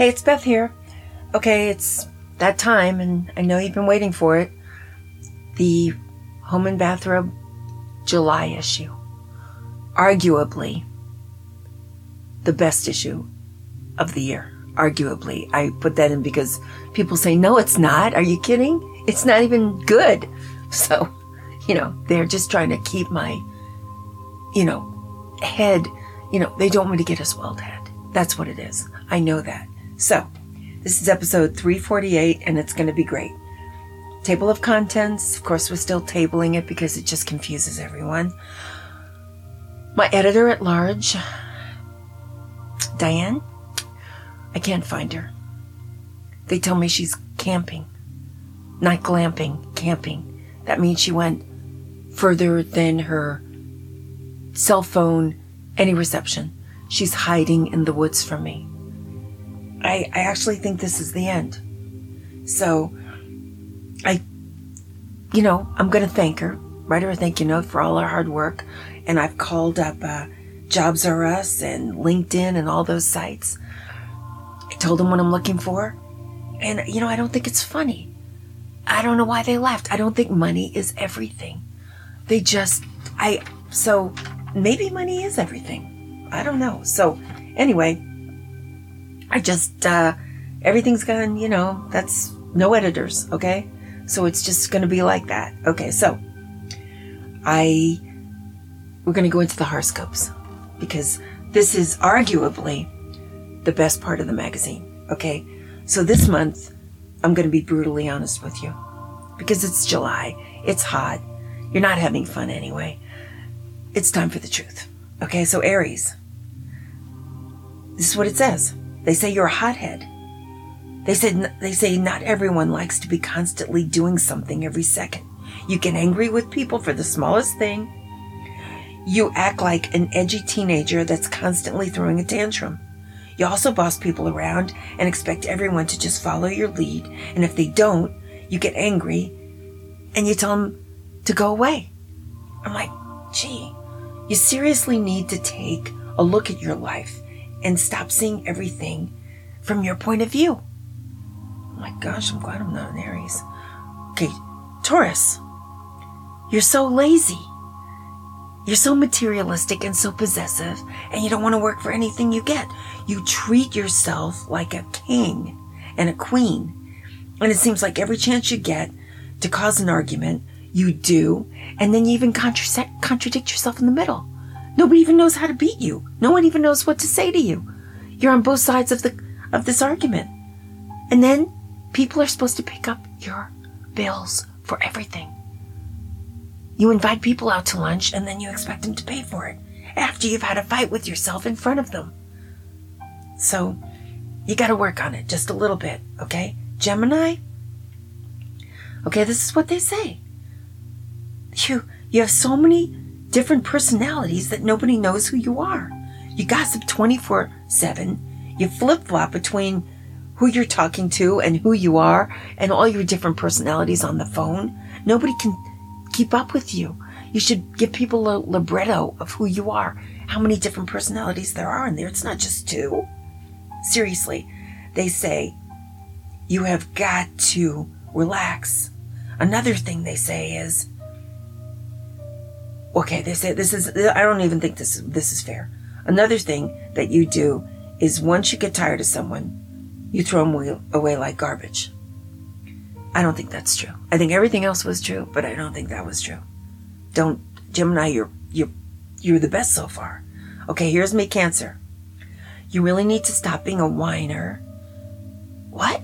Hey, it's Beth here. Okay, it's that time, and I know you've been waiting for it. The Home and Bathrobe July issue. Arguably the best issue of the year. Arguably. I put that in because people say, no, it's not. Are you kidding? It's not even good. So, you know, they're just trying to keep my, you know, head, you know, they don't want to get a swelled head. That's what it is. I know that. So, this is episode 348 and it's going to be great. Table of contents. Of course, we're still tabling it because it just confuses everyone. My editor at large, Diane, I can't find her. They tell me she's camping, not glamping, camping. That means she went further than her cell phone, any reception. She's hiding in the woods from me. I, I actually think this is the end. So, I, you know, I'm going to thank her, write her a thank you note for all her hard work. And I've called up uh, Jobs R Us and LinkedIn and all those sites. I told them what I'm looking for. And, you know, I don't think it's funny. I don't know why they left. I don't think money is everything. They just, I, so maybe money is everything. I don't know. So anyway, I just, uh, everything's gone, you know, that's no editors. Okay. So it's just going to be like that. Okay. So I, we're going to go into the horoscopes because this is arguably the best part of the magazine. Okay. So this month, I'm going to be brutally honest with you because it's July. It's hot. You're not having fun anyway. It's time for the truth. Okay, so Aries. This is what it says. They say you're a hothead. They said they say not everyone likes to be constantly doing something every second. You get angry with people for the smallest thing. You act like an edgy teenager that's constantly throwing a tantrum. You also boss people around and expect everyone to just follow your lead. And if they don't, you get angry and you tell them to go away. I'm like, gee, you seriously need to take a look at your life and stop seeing everything from your point of view. Oh my gosh, I'm glad I'm not an Aries. Okay, Taurus, you're so lazy. You're so materialistic and so possessive, and you don't want to work for anything you get. You treat yourself like a king and a queen. And it seems like every chance you get to cause an argument, you do, and then you even contra- contradict yourself in the middle. Nobody even knows how to beat you. No one even knows what to say to you. You're on both sides of the of this argument. And then people are supposed to pick up your bills for everything. You invite people out to lunch and then you expect them to pay for it after you've had a fight with yourself in front of them. So, you got to work on it just a little bit, okay? Gemini? Okay, this is what they say. You you have so many different personalities that nobody knows who you are. You gossip 24/7. You flip-flop between who you're talking to and who you are and all your different personalities on the phone. Nobody can keep up with you. You should give people a libretto of who you are, how many different personalities there are in there. It's not just two. Seriously, they say you have got to relax. Another thing they say is, okay, they say this is, I don't even think this, this is fair. Another thing that you do is once you get tired of someone, you throw them away, away like garbage. I don't think that's true. I think everything else was true, but I don't think that was true. Don't, Gemini, you're, you're, you're the best so far. Okay, here's me, Cancer. You really need to stop being a whiner. What?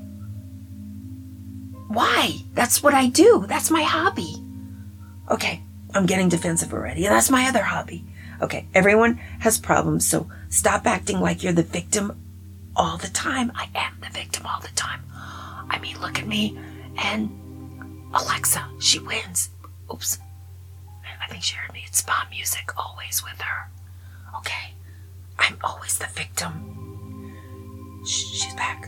Why? That's what I do. That's my hobby. Okay, I'm getting defensive already. And that's my other hobby. Okay, everyone has problems, so stop acting like you're the victim all the time. I am the victim all the time. I mean, look at me and Alexa, she wins. Oops. I think she heard me. It's spa music, always with her. Okay. I'm always the victim. She's back.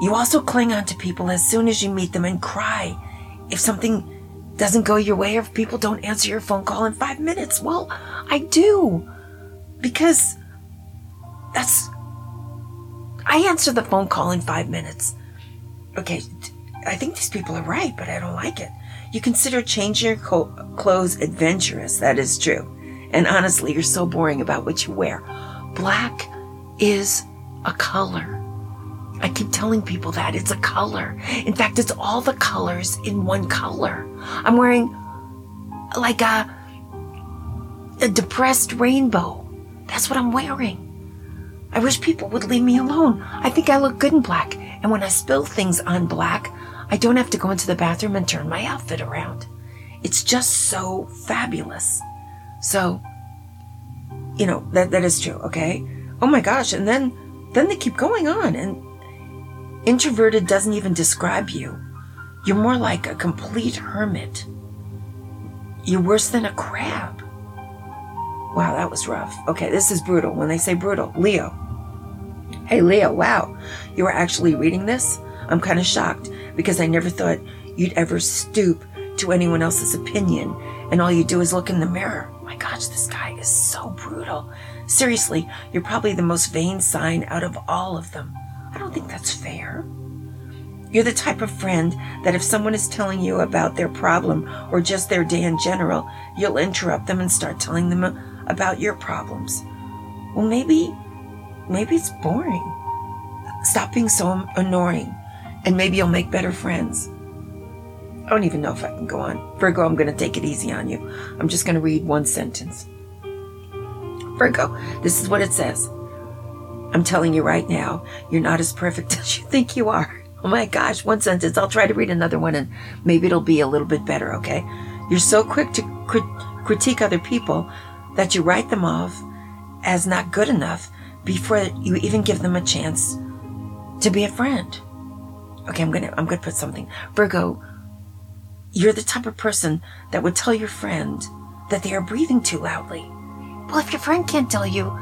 You also cling on to people as soon as you meet them and cry if something doesn't go your way or if people don't answer your phone call in five minutes. Well, I do. Because that's I answer the phone call in five minutes. Okay, I think these people are right, but I don't like it. You consider changing your co- clothes adventurous. That is true. And honestly, you're so boring about what you wear. Black is a color. I keep telling people that it's a color. In fact, it's all the colors in one color. I'm wearing like a, a depressed rainbow. That's what I'm wearing. I wish people would leave me alone. I think I look good in black. And when I spill things on black, I don't have to go into the bathroom and turn my outfit around. It's just so fabulous. So, you know, that, that is true, okay? Oh my gosh. And then, then they keep going on and introverted doesn't even describe you. You're more like a complete hermit. You're worse than a crab. Wow, that was rough. Okay, this is brutal. When they say brutal, Leo. Hey, Leo, wow, you were actually reading this? I'm kind of shocked because I never thought you'd ever stoop to anyone else's opinion and all you do is look in the mirror. My gosh, this guy is so brutal. Seriously, you're probably the most vain sign out of all of them. I don't think that's fair. You're the type of friend that if someone is telling you about their problem or just their day in general, you'll interrupt them and start telling them uh, about your problems. Well, maybe, maybe it's boring. Stop being so annoying and maybe you'll make better friends. I don't even know if I can go on. Virgo, I'm going to take it easy on you. I'm just going to read one sentence. Virgo, this is what it says. I'm telling you right now, you're not as perfect as you think you are. Oh my gosh, one sentence. I'll try to read another one and maybe it'll be a little bit better, okay? You're so quick to crit- critique other people that you write them off as not good enough before you even give them a chance to be a friend. Okay, I'm gonna I'm gonna put something. Virgo, you're the type of person that would tell your friend that they are breathing too loudly. Well, if your friend can't tell you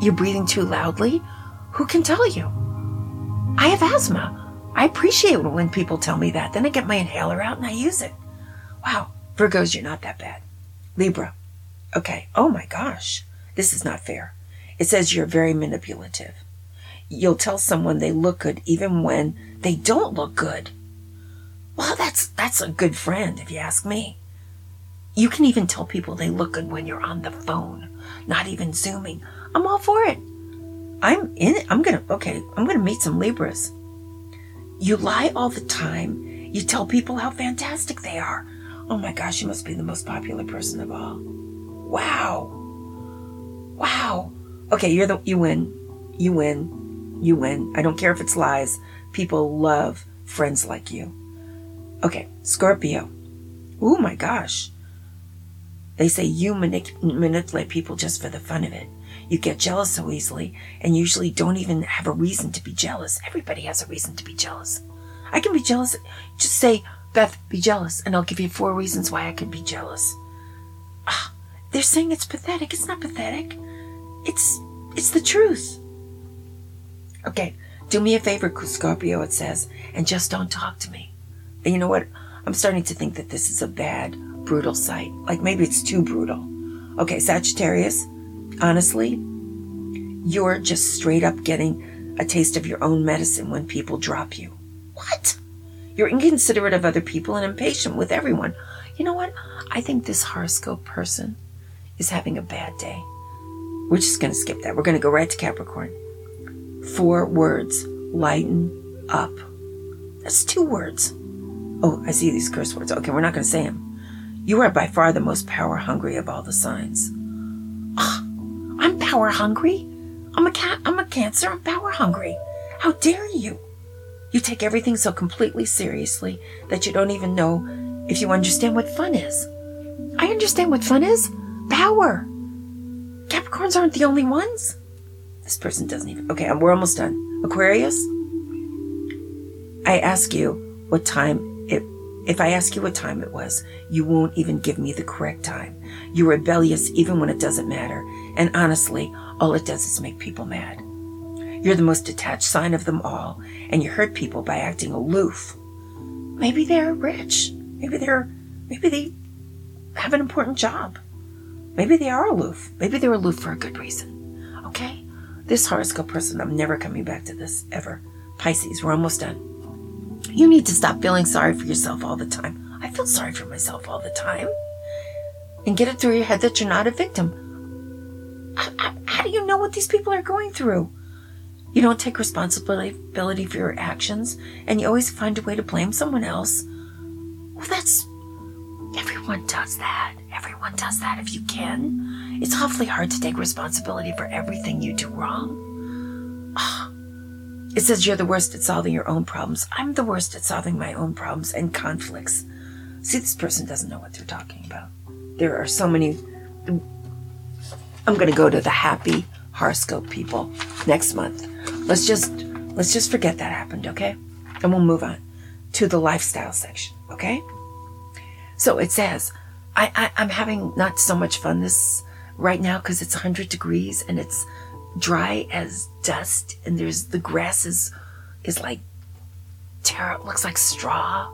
you're breathing too loudly, who can tell you? I have asthma. I appreciate when people tell me that. Then I get my inhaler out and I use it. Wow, Virgos, you're not that bad. Libra. Okay. Oh my gosh. This is not fair. It says you're very manipulative. You'll tell someone they look good even when they don't look good. Well, that's that's a good friend if you ask me. You can even tell people they look good when you're on the phone, not even zooming. I'm all for it. I'm in it. I'm gonna okay, I'm gonna meet some Libras. You lie all the time. You tell people how fantastic they are. Oh my gosh, you must be the most popular person of all. Wow. Wow. Okay, you're the you win. You win. You win. I don't care if it's lies. People love friends like you. Okay, Scorpio. Oh my gosh. They say you manip- manipulate people just for the fun of it. You get jealous so easily and usually don't even have a reason to be jealous. Everybody has a reason to be jealous. I can be jealous. Just say, Beth, be jealous, and I'll give you four reasons why I can be jealous. Ah, they're saying it's pathetic. It's not pathetic. It's it's the truth. Okay, do me a favor, Scorpio, it says, and just don't talk to me. And you know what? I'm starting to think that this is a bad, brutal site. Like maybe it's too brutal. Okay, Sagittarius, honestly, you're just straight up getting a taste of your own medicine when people drop you. What? You're inconsiderate of other people and impatient with everyone. You know what? I think this horoscope person is having a bad day. We're just going to skip that. We're going to go right to Capricorn. Four words lighten up. That's two words. Oh, I see these curse words. Okay, we're not going to say them. You are by far the most power hungry of all the signs. Power hungry. I'm a cat. I'm a cancer. I'm power hungry. How dare you? You take everything so completely seriously that you don't even know if you understand what fun is. I understand what fun is. Power. Capricorns aren't the only ones. This person doesn't even. Okay, we're almost done. Aquarius. I ask you what time it. If I ask you what time it was, you won't even give me the correct time. You're rebellious even when it doesn't matter. And honestly, all it does is make people mad. You're the most detached sign of them all, and you hurt people by acting aloof. Maybe they're rich. Maybe they're, maybe they have an important job. Maybe they are aloof. Maybe they're aloof for a good reason. Okay? this horoscope person, I'm never coming back to this ever. Pisces, we're almost done. You need to stop feeling sorry for yourself all the time. I feel sorry for myself all the time. And get it through your head that you're not a victim. How do you know what these people are going through? You don't take responsibility for your actions, and you always find a way to blame someone else. Well, that's. Everyone does that. Everyone does that if you can. It's awfully hard to take responsibility for everything you do wrong. Oh, it says you're the worst at solving your own problems. I'm the worst at solving my own problems and conflicts. See, this person doesn't know what they're talking about. There are so many. I'm going to go to the happy horoscope people next month. Let's just let's just forget that happened, okay? And we'll move on to the lifestyle section, okay? So it says, I, I I'm having not so much fun this right now because it's 100 degrees and it's dry as dust and there's the grass is is like terror looks like straw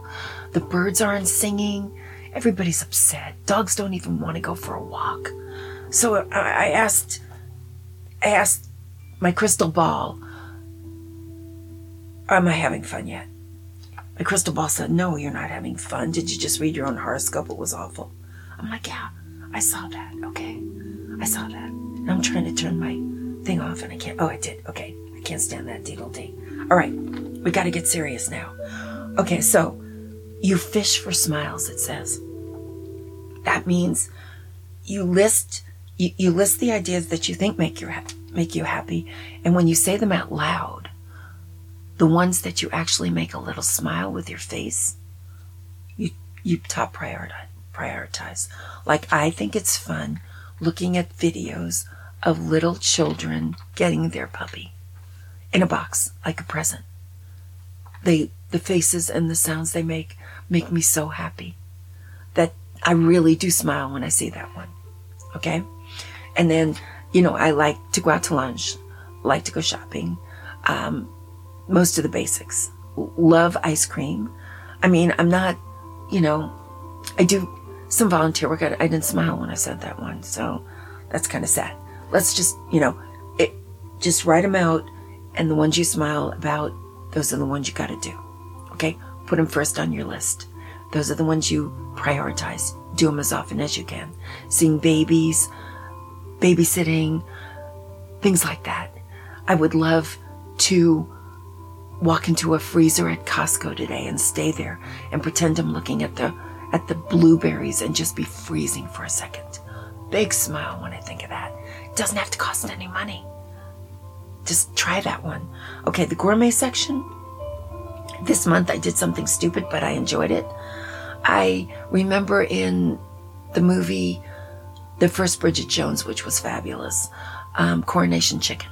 the birds aren't singing everybody's upset dogs don't even want to go for a walk so I, asked i asked my crystal ball am i having fun yet my crystal ball said no you're not having fun did you just read your own horoscope it was awful i'm like yeah i saw that okay i saw that and i'm trying to turn my thing off and I can't. Oh, I did. Okay. I can't stand that deedle dee. All right. We got to get serious now. Okay. So you fish for smiles, it says. That means you list, you, you list the ideas that you think make you, ha- make you happy. And when you say them out loud, the ones that you actually make a little smile with your face, you, you top prioritize, prioritize. Like I think it's fun looking at videos of little children getting their puppy in a box like a present. They, the faces and the sounds they make make me so happy that I really do smile when I see that one. Okay. And then, you know, I like to go out to lunch, like to go shopping, um, most of the basics. Love ice cream. I mean, I'm not, you know, I do some volunteer work. I, I didn't smile when I said that one. So that's kind of sad let's just, you know, it, just write them out. And the ones you smile about, those are the ones you got to do. Okay? Put them first on your list. Those are the ones you prioritize. Do them as often as you can. Seeing babies, babysitting, things like that. I would love to walk into a freezer at Costco today and stay there and pretend I'm looking at the at the blueberries and just be freezing for a second. Big smile when I think of that. Doesn't have to cost any money. Just try that one. Okay, the gourmet section. This month I did something stupid, but I enjoyed it. I remember in the movie, the first Bridget Jones, which was fabulous, um, Coronation Chicken.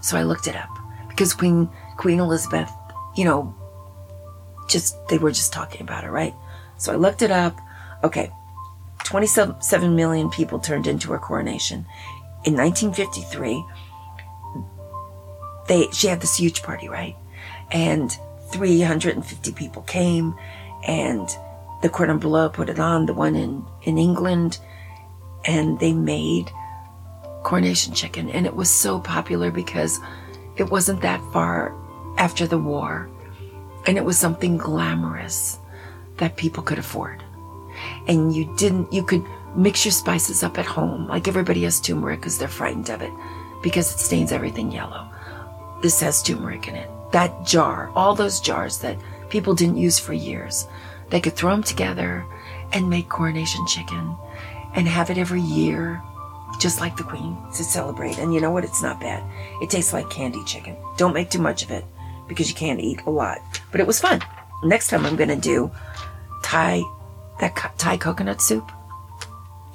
So I looked it up because Queen Queen Elizabeth, you know, just they were just talking about it, right? So I looked it up. Okay, 27 million people turned into her coronation in 1953, they she had this huge party, right? And 350 people came, and the Cordon Bleu put it on, the one in, in England, and they made coronation chicken. And it was so popular because it wasn't that far after the war, and it was something glamorous that people could afford. And you didn't, you could Mix your spices up at home, like everybody has turmeric because they're frightened of it, because it stains everything yellow. This has turmeric in it. That jar, all those jars that people didn't use for years, they could throw them together and make coronation chicken and have it every year, just like the queen, to celebrate. And you know what? It's not bad. It tastes like candy chicken. Don't make too much of it because you can't eat a lot. But it was fun. Next time I'm going to do Thai, that Thai coconut soup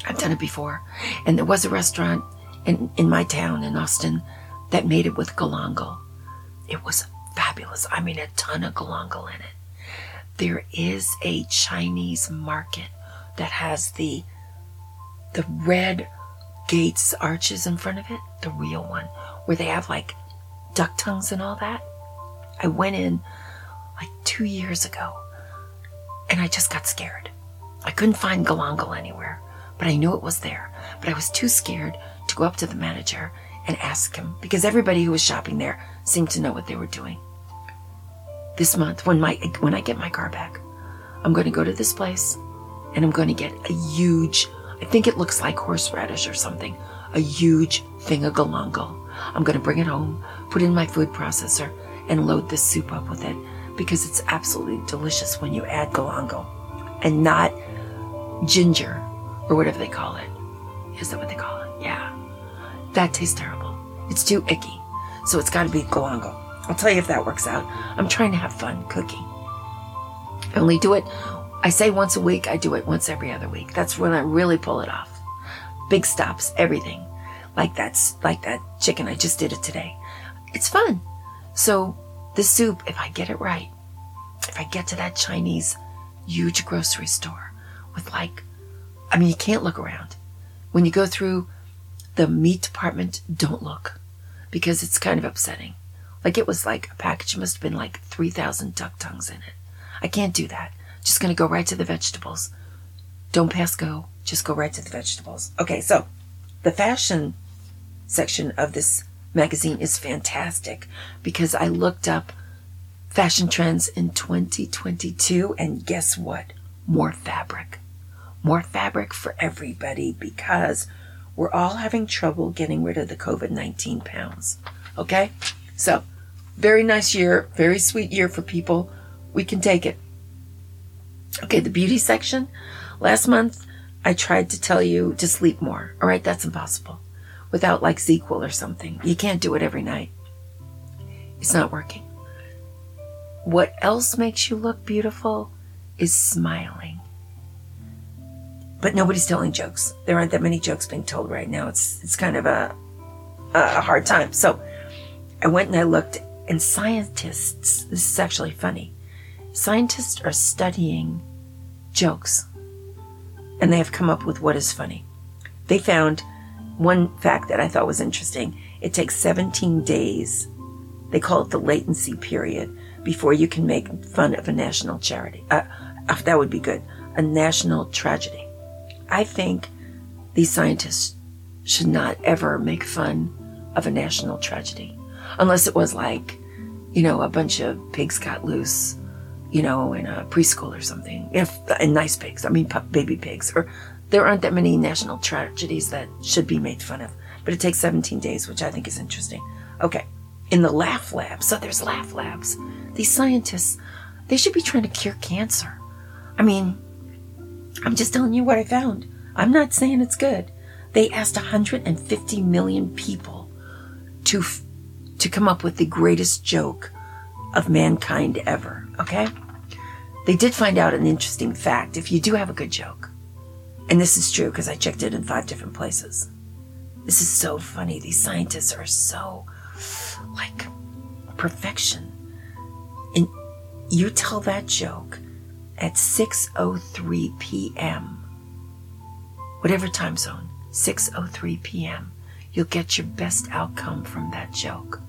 I've done it before. And there was a restaurant in, in my town in Austin that made it with galangal. It was fabulous. I mean, a ton of galangal in it. There is a Chinese market that has the the red gates arches in front of it, the real one, where they have like duck tongues and all that. I went in like two years ago and I just got scared. I couldn't find galangal anywhere but I knew it was there. But I was too scared to go up to the manager and ask him because everybody who was shopping there seemed to know what they were doing. This month, when my when I get my car back, I'm going to go to this place and I'm going to get a huge, I think it looks like horseradish or something, a huge thing of galangal. I'm going to bring it home, put it in my food processor, and load this soup up with it because it's absolutely delicious when you add galangal and not ginger or whatever they call it. Is that what they call it? Yeah. That tastes terrible. It's too icky. So it's got to be galangal. I'll tell you if that works out. I'm trying to have fun cooking. I only do it, I say once a week, I do it once every other week. That's when I really pull it off. Big stops, everything. Like that's like that chicken. I just did it today. It's fun. So the soup, if I get it right, if I get to that Chinese huge grocery store with like, I mean, you can't look around. When you go through the meat department, don't look because it's kind of upsetting. Like it was like a package must have been like 3,000 duck tongues in it. I can't do that. Just gonna go right to the vegetables. Don't pass go. Just go right to the vegetables. Okay, so the fashion section of this magazine is fantastic because I looked up fashion trends in 2022 and guess what? More fabric. More fabric for everybody because we're all having trouble getting rid of the COVID 19 pounds. Okay? So, very nice year, very sweet year for people. We can take it. Okay, the beauty section. Last month, I tried to tell you to sleep more. All right, that's impossible. Without like ZzzQuil or something. You can't do it every night. It's not working. What else makes you look beautiful is smiling. But nobody's telling jokes. There aren't that many jokes being told right now. It's it's kind of a a hard time. So I went and I looked and scientists, this is actually funny. Scientists are studying jokes and they have come up with what is funny. They found one fact that I thought was interesting. It takes 17 days, they call it the latency period, before you can make fun of a national charity. Uh, uh, that would be good. A national tragedy. I think these scientists should not ever make fun of a national tragedy. Unless it was like, you know, a bunch of pigs got loose you know, in a preschool or something. If and nice pigs, I mean baby pigs, or there aren't that many national tragedies that should be made fun of. But it takes 17 days, which I think is interesting. Okay, in the laugh lab, so there's laugh labs. These scientists, they should be trying to cure cancer. I mean, I'm just telling you what I found. I'm not saying it's good. They asked 150 million people to to come up with the greatest joke of mankind ever. Okay? They did find out an interesting fact. If you do have a good joke, and this is true because I checked it in five different places. This is so funny. These scientists are so like perfection. And you tell that joke at 6:03 p.m. Whatever time zone, 6:03 p.m. You'll get your best outcome from that joke.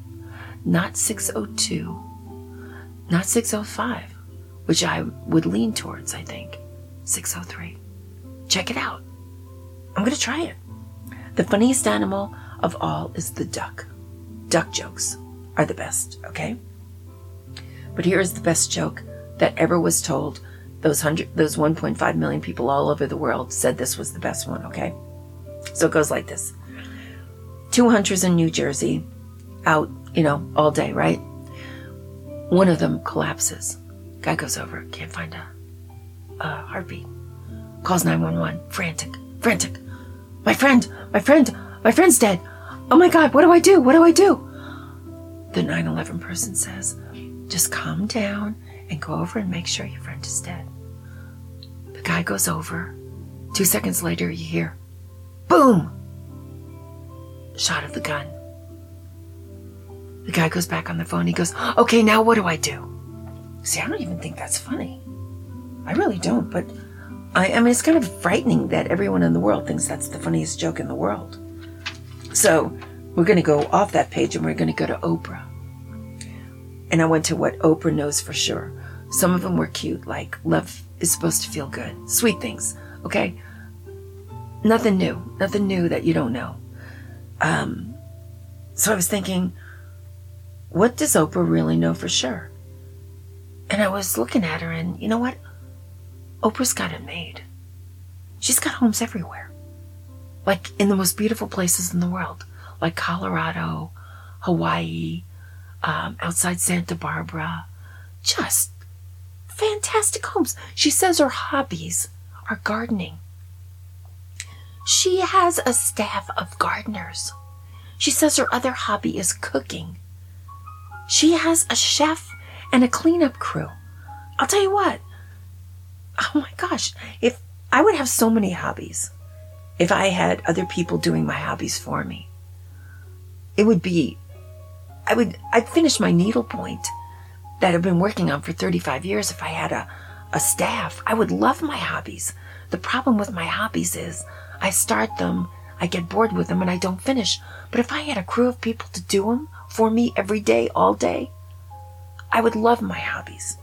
Not 602, not 605 which I would lean towards, I think. 603. Check it out. I'm going to try it. The funniest animal of all is the duck. Duck jokes are the best, okay? But here is the best joke that ever was told. Those hundred, those 1.5 million people all over the world said this was the best one, okay? So it goes like this. Two hunters in New Jersey out, you know, all day, right? One of them collapses. Guy goes over, can't find a, a heartbeat. Calls 911, frantic, frantic. My friend, my friend, my friend's dead. Oh my God, what do I do? What do I do? The 911 person says, just calm down and go over and make sure your friend is dead. The guy goes over. Two seconds later, you hear, boom! Shot of the gun. The guy goes back on the phone. He goes, okay, now what do I do? See, I don't even think that's funny. I really don't, but I, I mean, it's kind of frightening that everyone in the world thinks that's the funniest joke in the world. So we're going to go off that page and we're going to go to Oprah. And I went to what Oprah knows for sure. Some of them were cute, like love is supposed to feel good, sweet things, okay? Nothing new, nothing new that you don't know. Um, so I was thinking, what does Oprah really know for sure? And I was looking at her, and you know what? Oprah's got it made. She's got homes everywhere, like in the most beautiful places in the world, like Colorado, Hawaii, um, outside Santa Barbara. Just fantastic homes. She says her hobbies are gardening. She has a staff of gardeners. She says her other hobby is cooking. She has a chef and a cleanup crew. I'll tell you what. Oh my gosh, if I would have so many hobbies if I had other people doing my hobbies for me. It would be I would I'd finish my needlepoint that I've been working on for 35 years if I had a, a staff. I would love my hobbies. The problem with my hobbies is I start them, I get bored with them, and I don't finish. But if I had a crew of people to do them for me every day, all day, I would love my hobbies.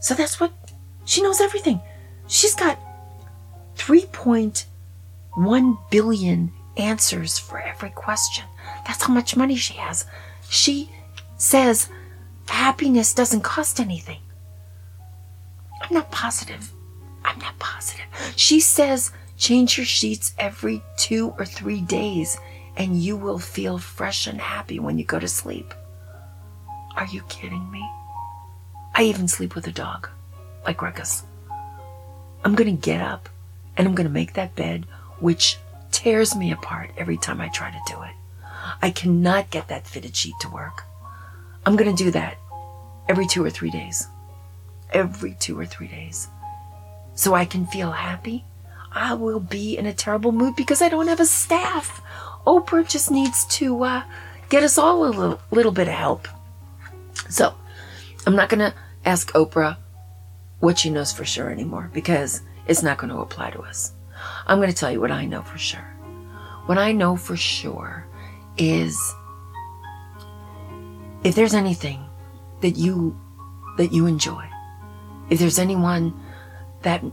So that's what she knows everything. She's got 3.1 billion answers for every question. That's how much money she has. She says happiness doesn't cost anything. I'm not positive. I'm not positive. She says change your sheets every two or three days and you will feel fresh and happy when you go to sleep. Are you kidding me? I even sleep with a dog, like Ruckus. I'm to get up and I'm to make that bed, which tears me apart every time I try to do it. I cannot get that fitted sheet to work. I'm to do that every two or three days. Every two or three days. So I can feel happy. I will be in a terrible mood because I don't have a staff. Oprah just needs to uh, get us all a little, little bit of help. So I'm not going to ask Oprah what she knows for sure anymore because it's not going to apply to us. I'm going to tell you what I know for sure. What I know for sure is if there's anything that you that you enjoy, if there's anyone that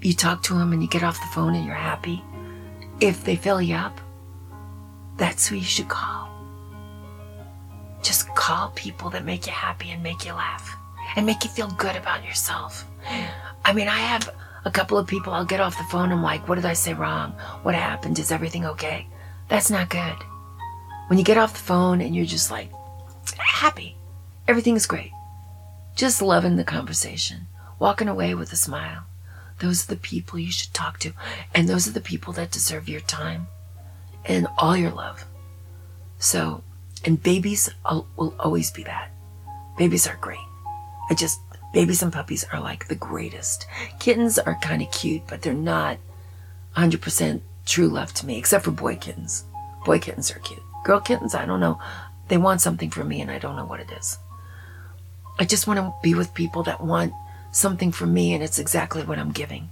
you talk to them and you get off the phone and you're happy, if they fill you up, that's who you should call. Just call people that make you happy and make you laugh and make you feel good about yourself. I mean, I have a couple of people I'll get off the phone. I'm like, what did I say wrong? What happened? Is everything okay? That's not good. When you get off the phone and you're just like happy, everything's great. Just loving the conversation, walking away with a smile. Those are the people you should talk to. And those are the people that deserve your time and all your love. So, and babies will always be that. Babies are great. I just, babies and puppies are like the greatest. Kittens are kind of cute, but they're not 100% true love to me, except for boy kittens. Boy kittens are cute. Girl kittens, I don't know. They want something from me and I don't know what it is. I just want to be with people that want something from me and it's exactly what I'm giving.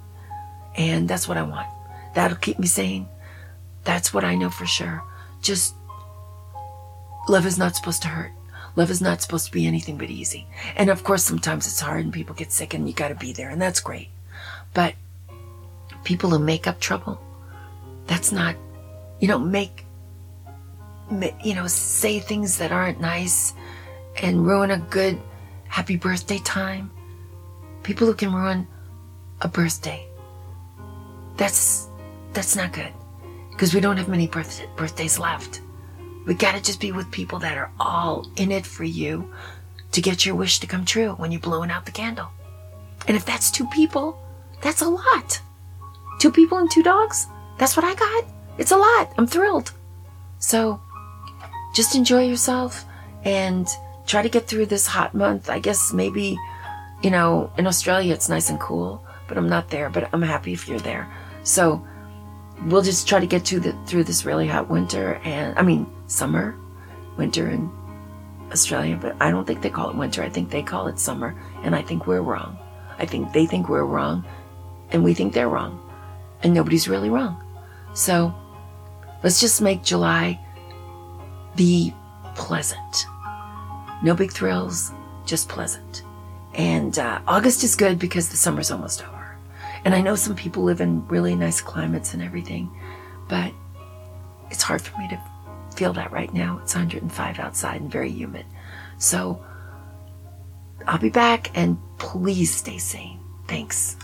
And that's what I want. That'll keep me sane. That's what I know for sure. Just love is not supposed to hurt. Love is not supposed to be anything but easy. And of course, sometimes it's hard and people get sick and you got to be there, and that's great. But people who make up trouble, that's not, you know, make, you know, say things that aren't nice and ruin a good happy birthday time. People who can ruin a birthday. That's, that's not good because we don't have many birth- birthdays left. We gotta just be with people that are all in it for you to get your wish to come true when you're blowing out the candle. And if that's two people, that's a lot. Two people and two dogs? That's what I got. It's a lot. I'm thrilled. So just enjoy yourself and try to get through this hot month. I guess maybe, you know, in Australia it's nice and cool, but I'm not there, but I'm happy if you're there. So we'll just try to get to the, through this really hot winter and I mean summer, winter in Australia, but I don't think they call it winter. I think they call it summer, and I think we're wrong. I think they think we're wrong, and we think they're wrong, and nobody's really wrong. So let's just make July be pleasant. No big thrills, just pleasant. And uh, August is good because the summer's almost over. And I know some people live in really nice climates and everything, but it's hard for me to feel that right now. It's 105 outside and very humid. So I'll be back and please stay sane. Thanks.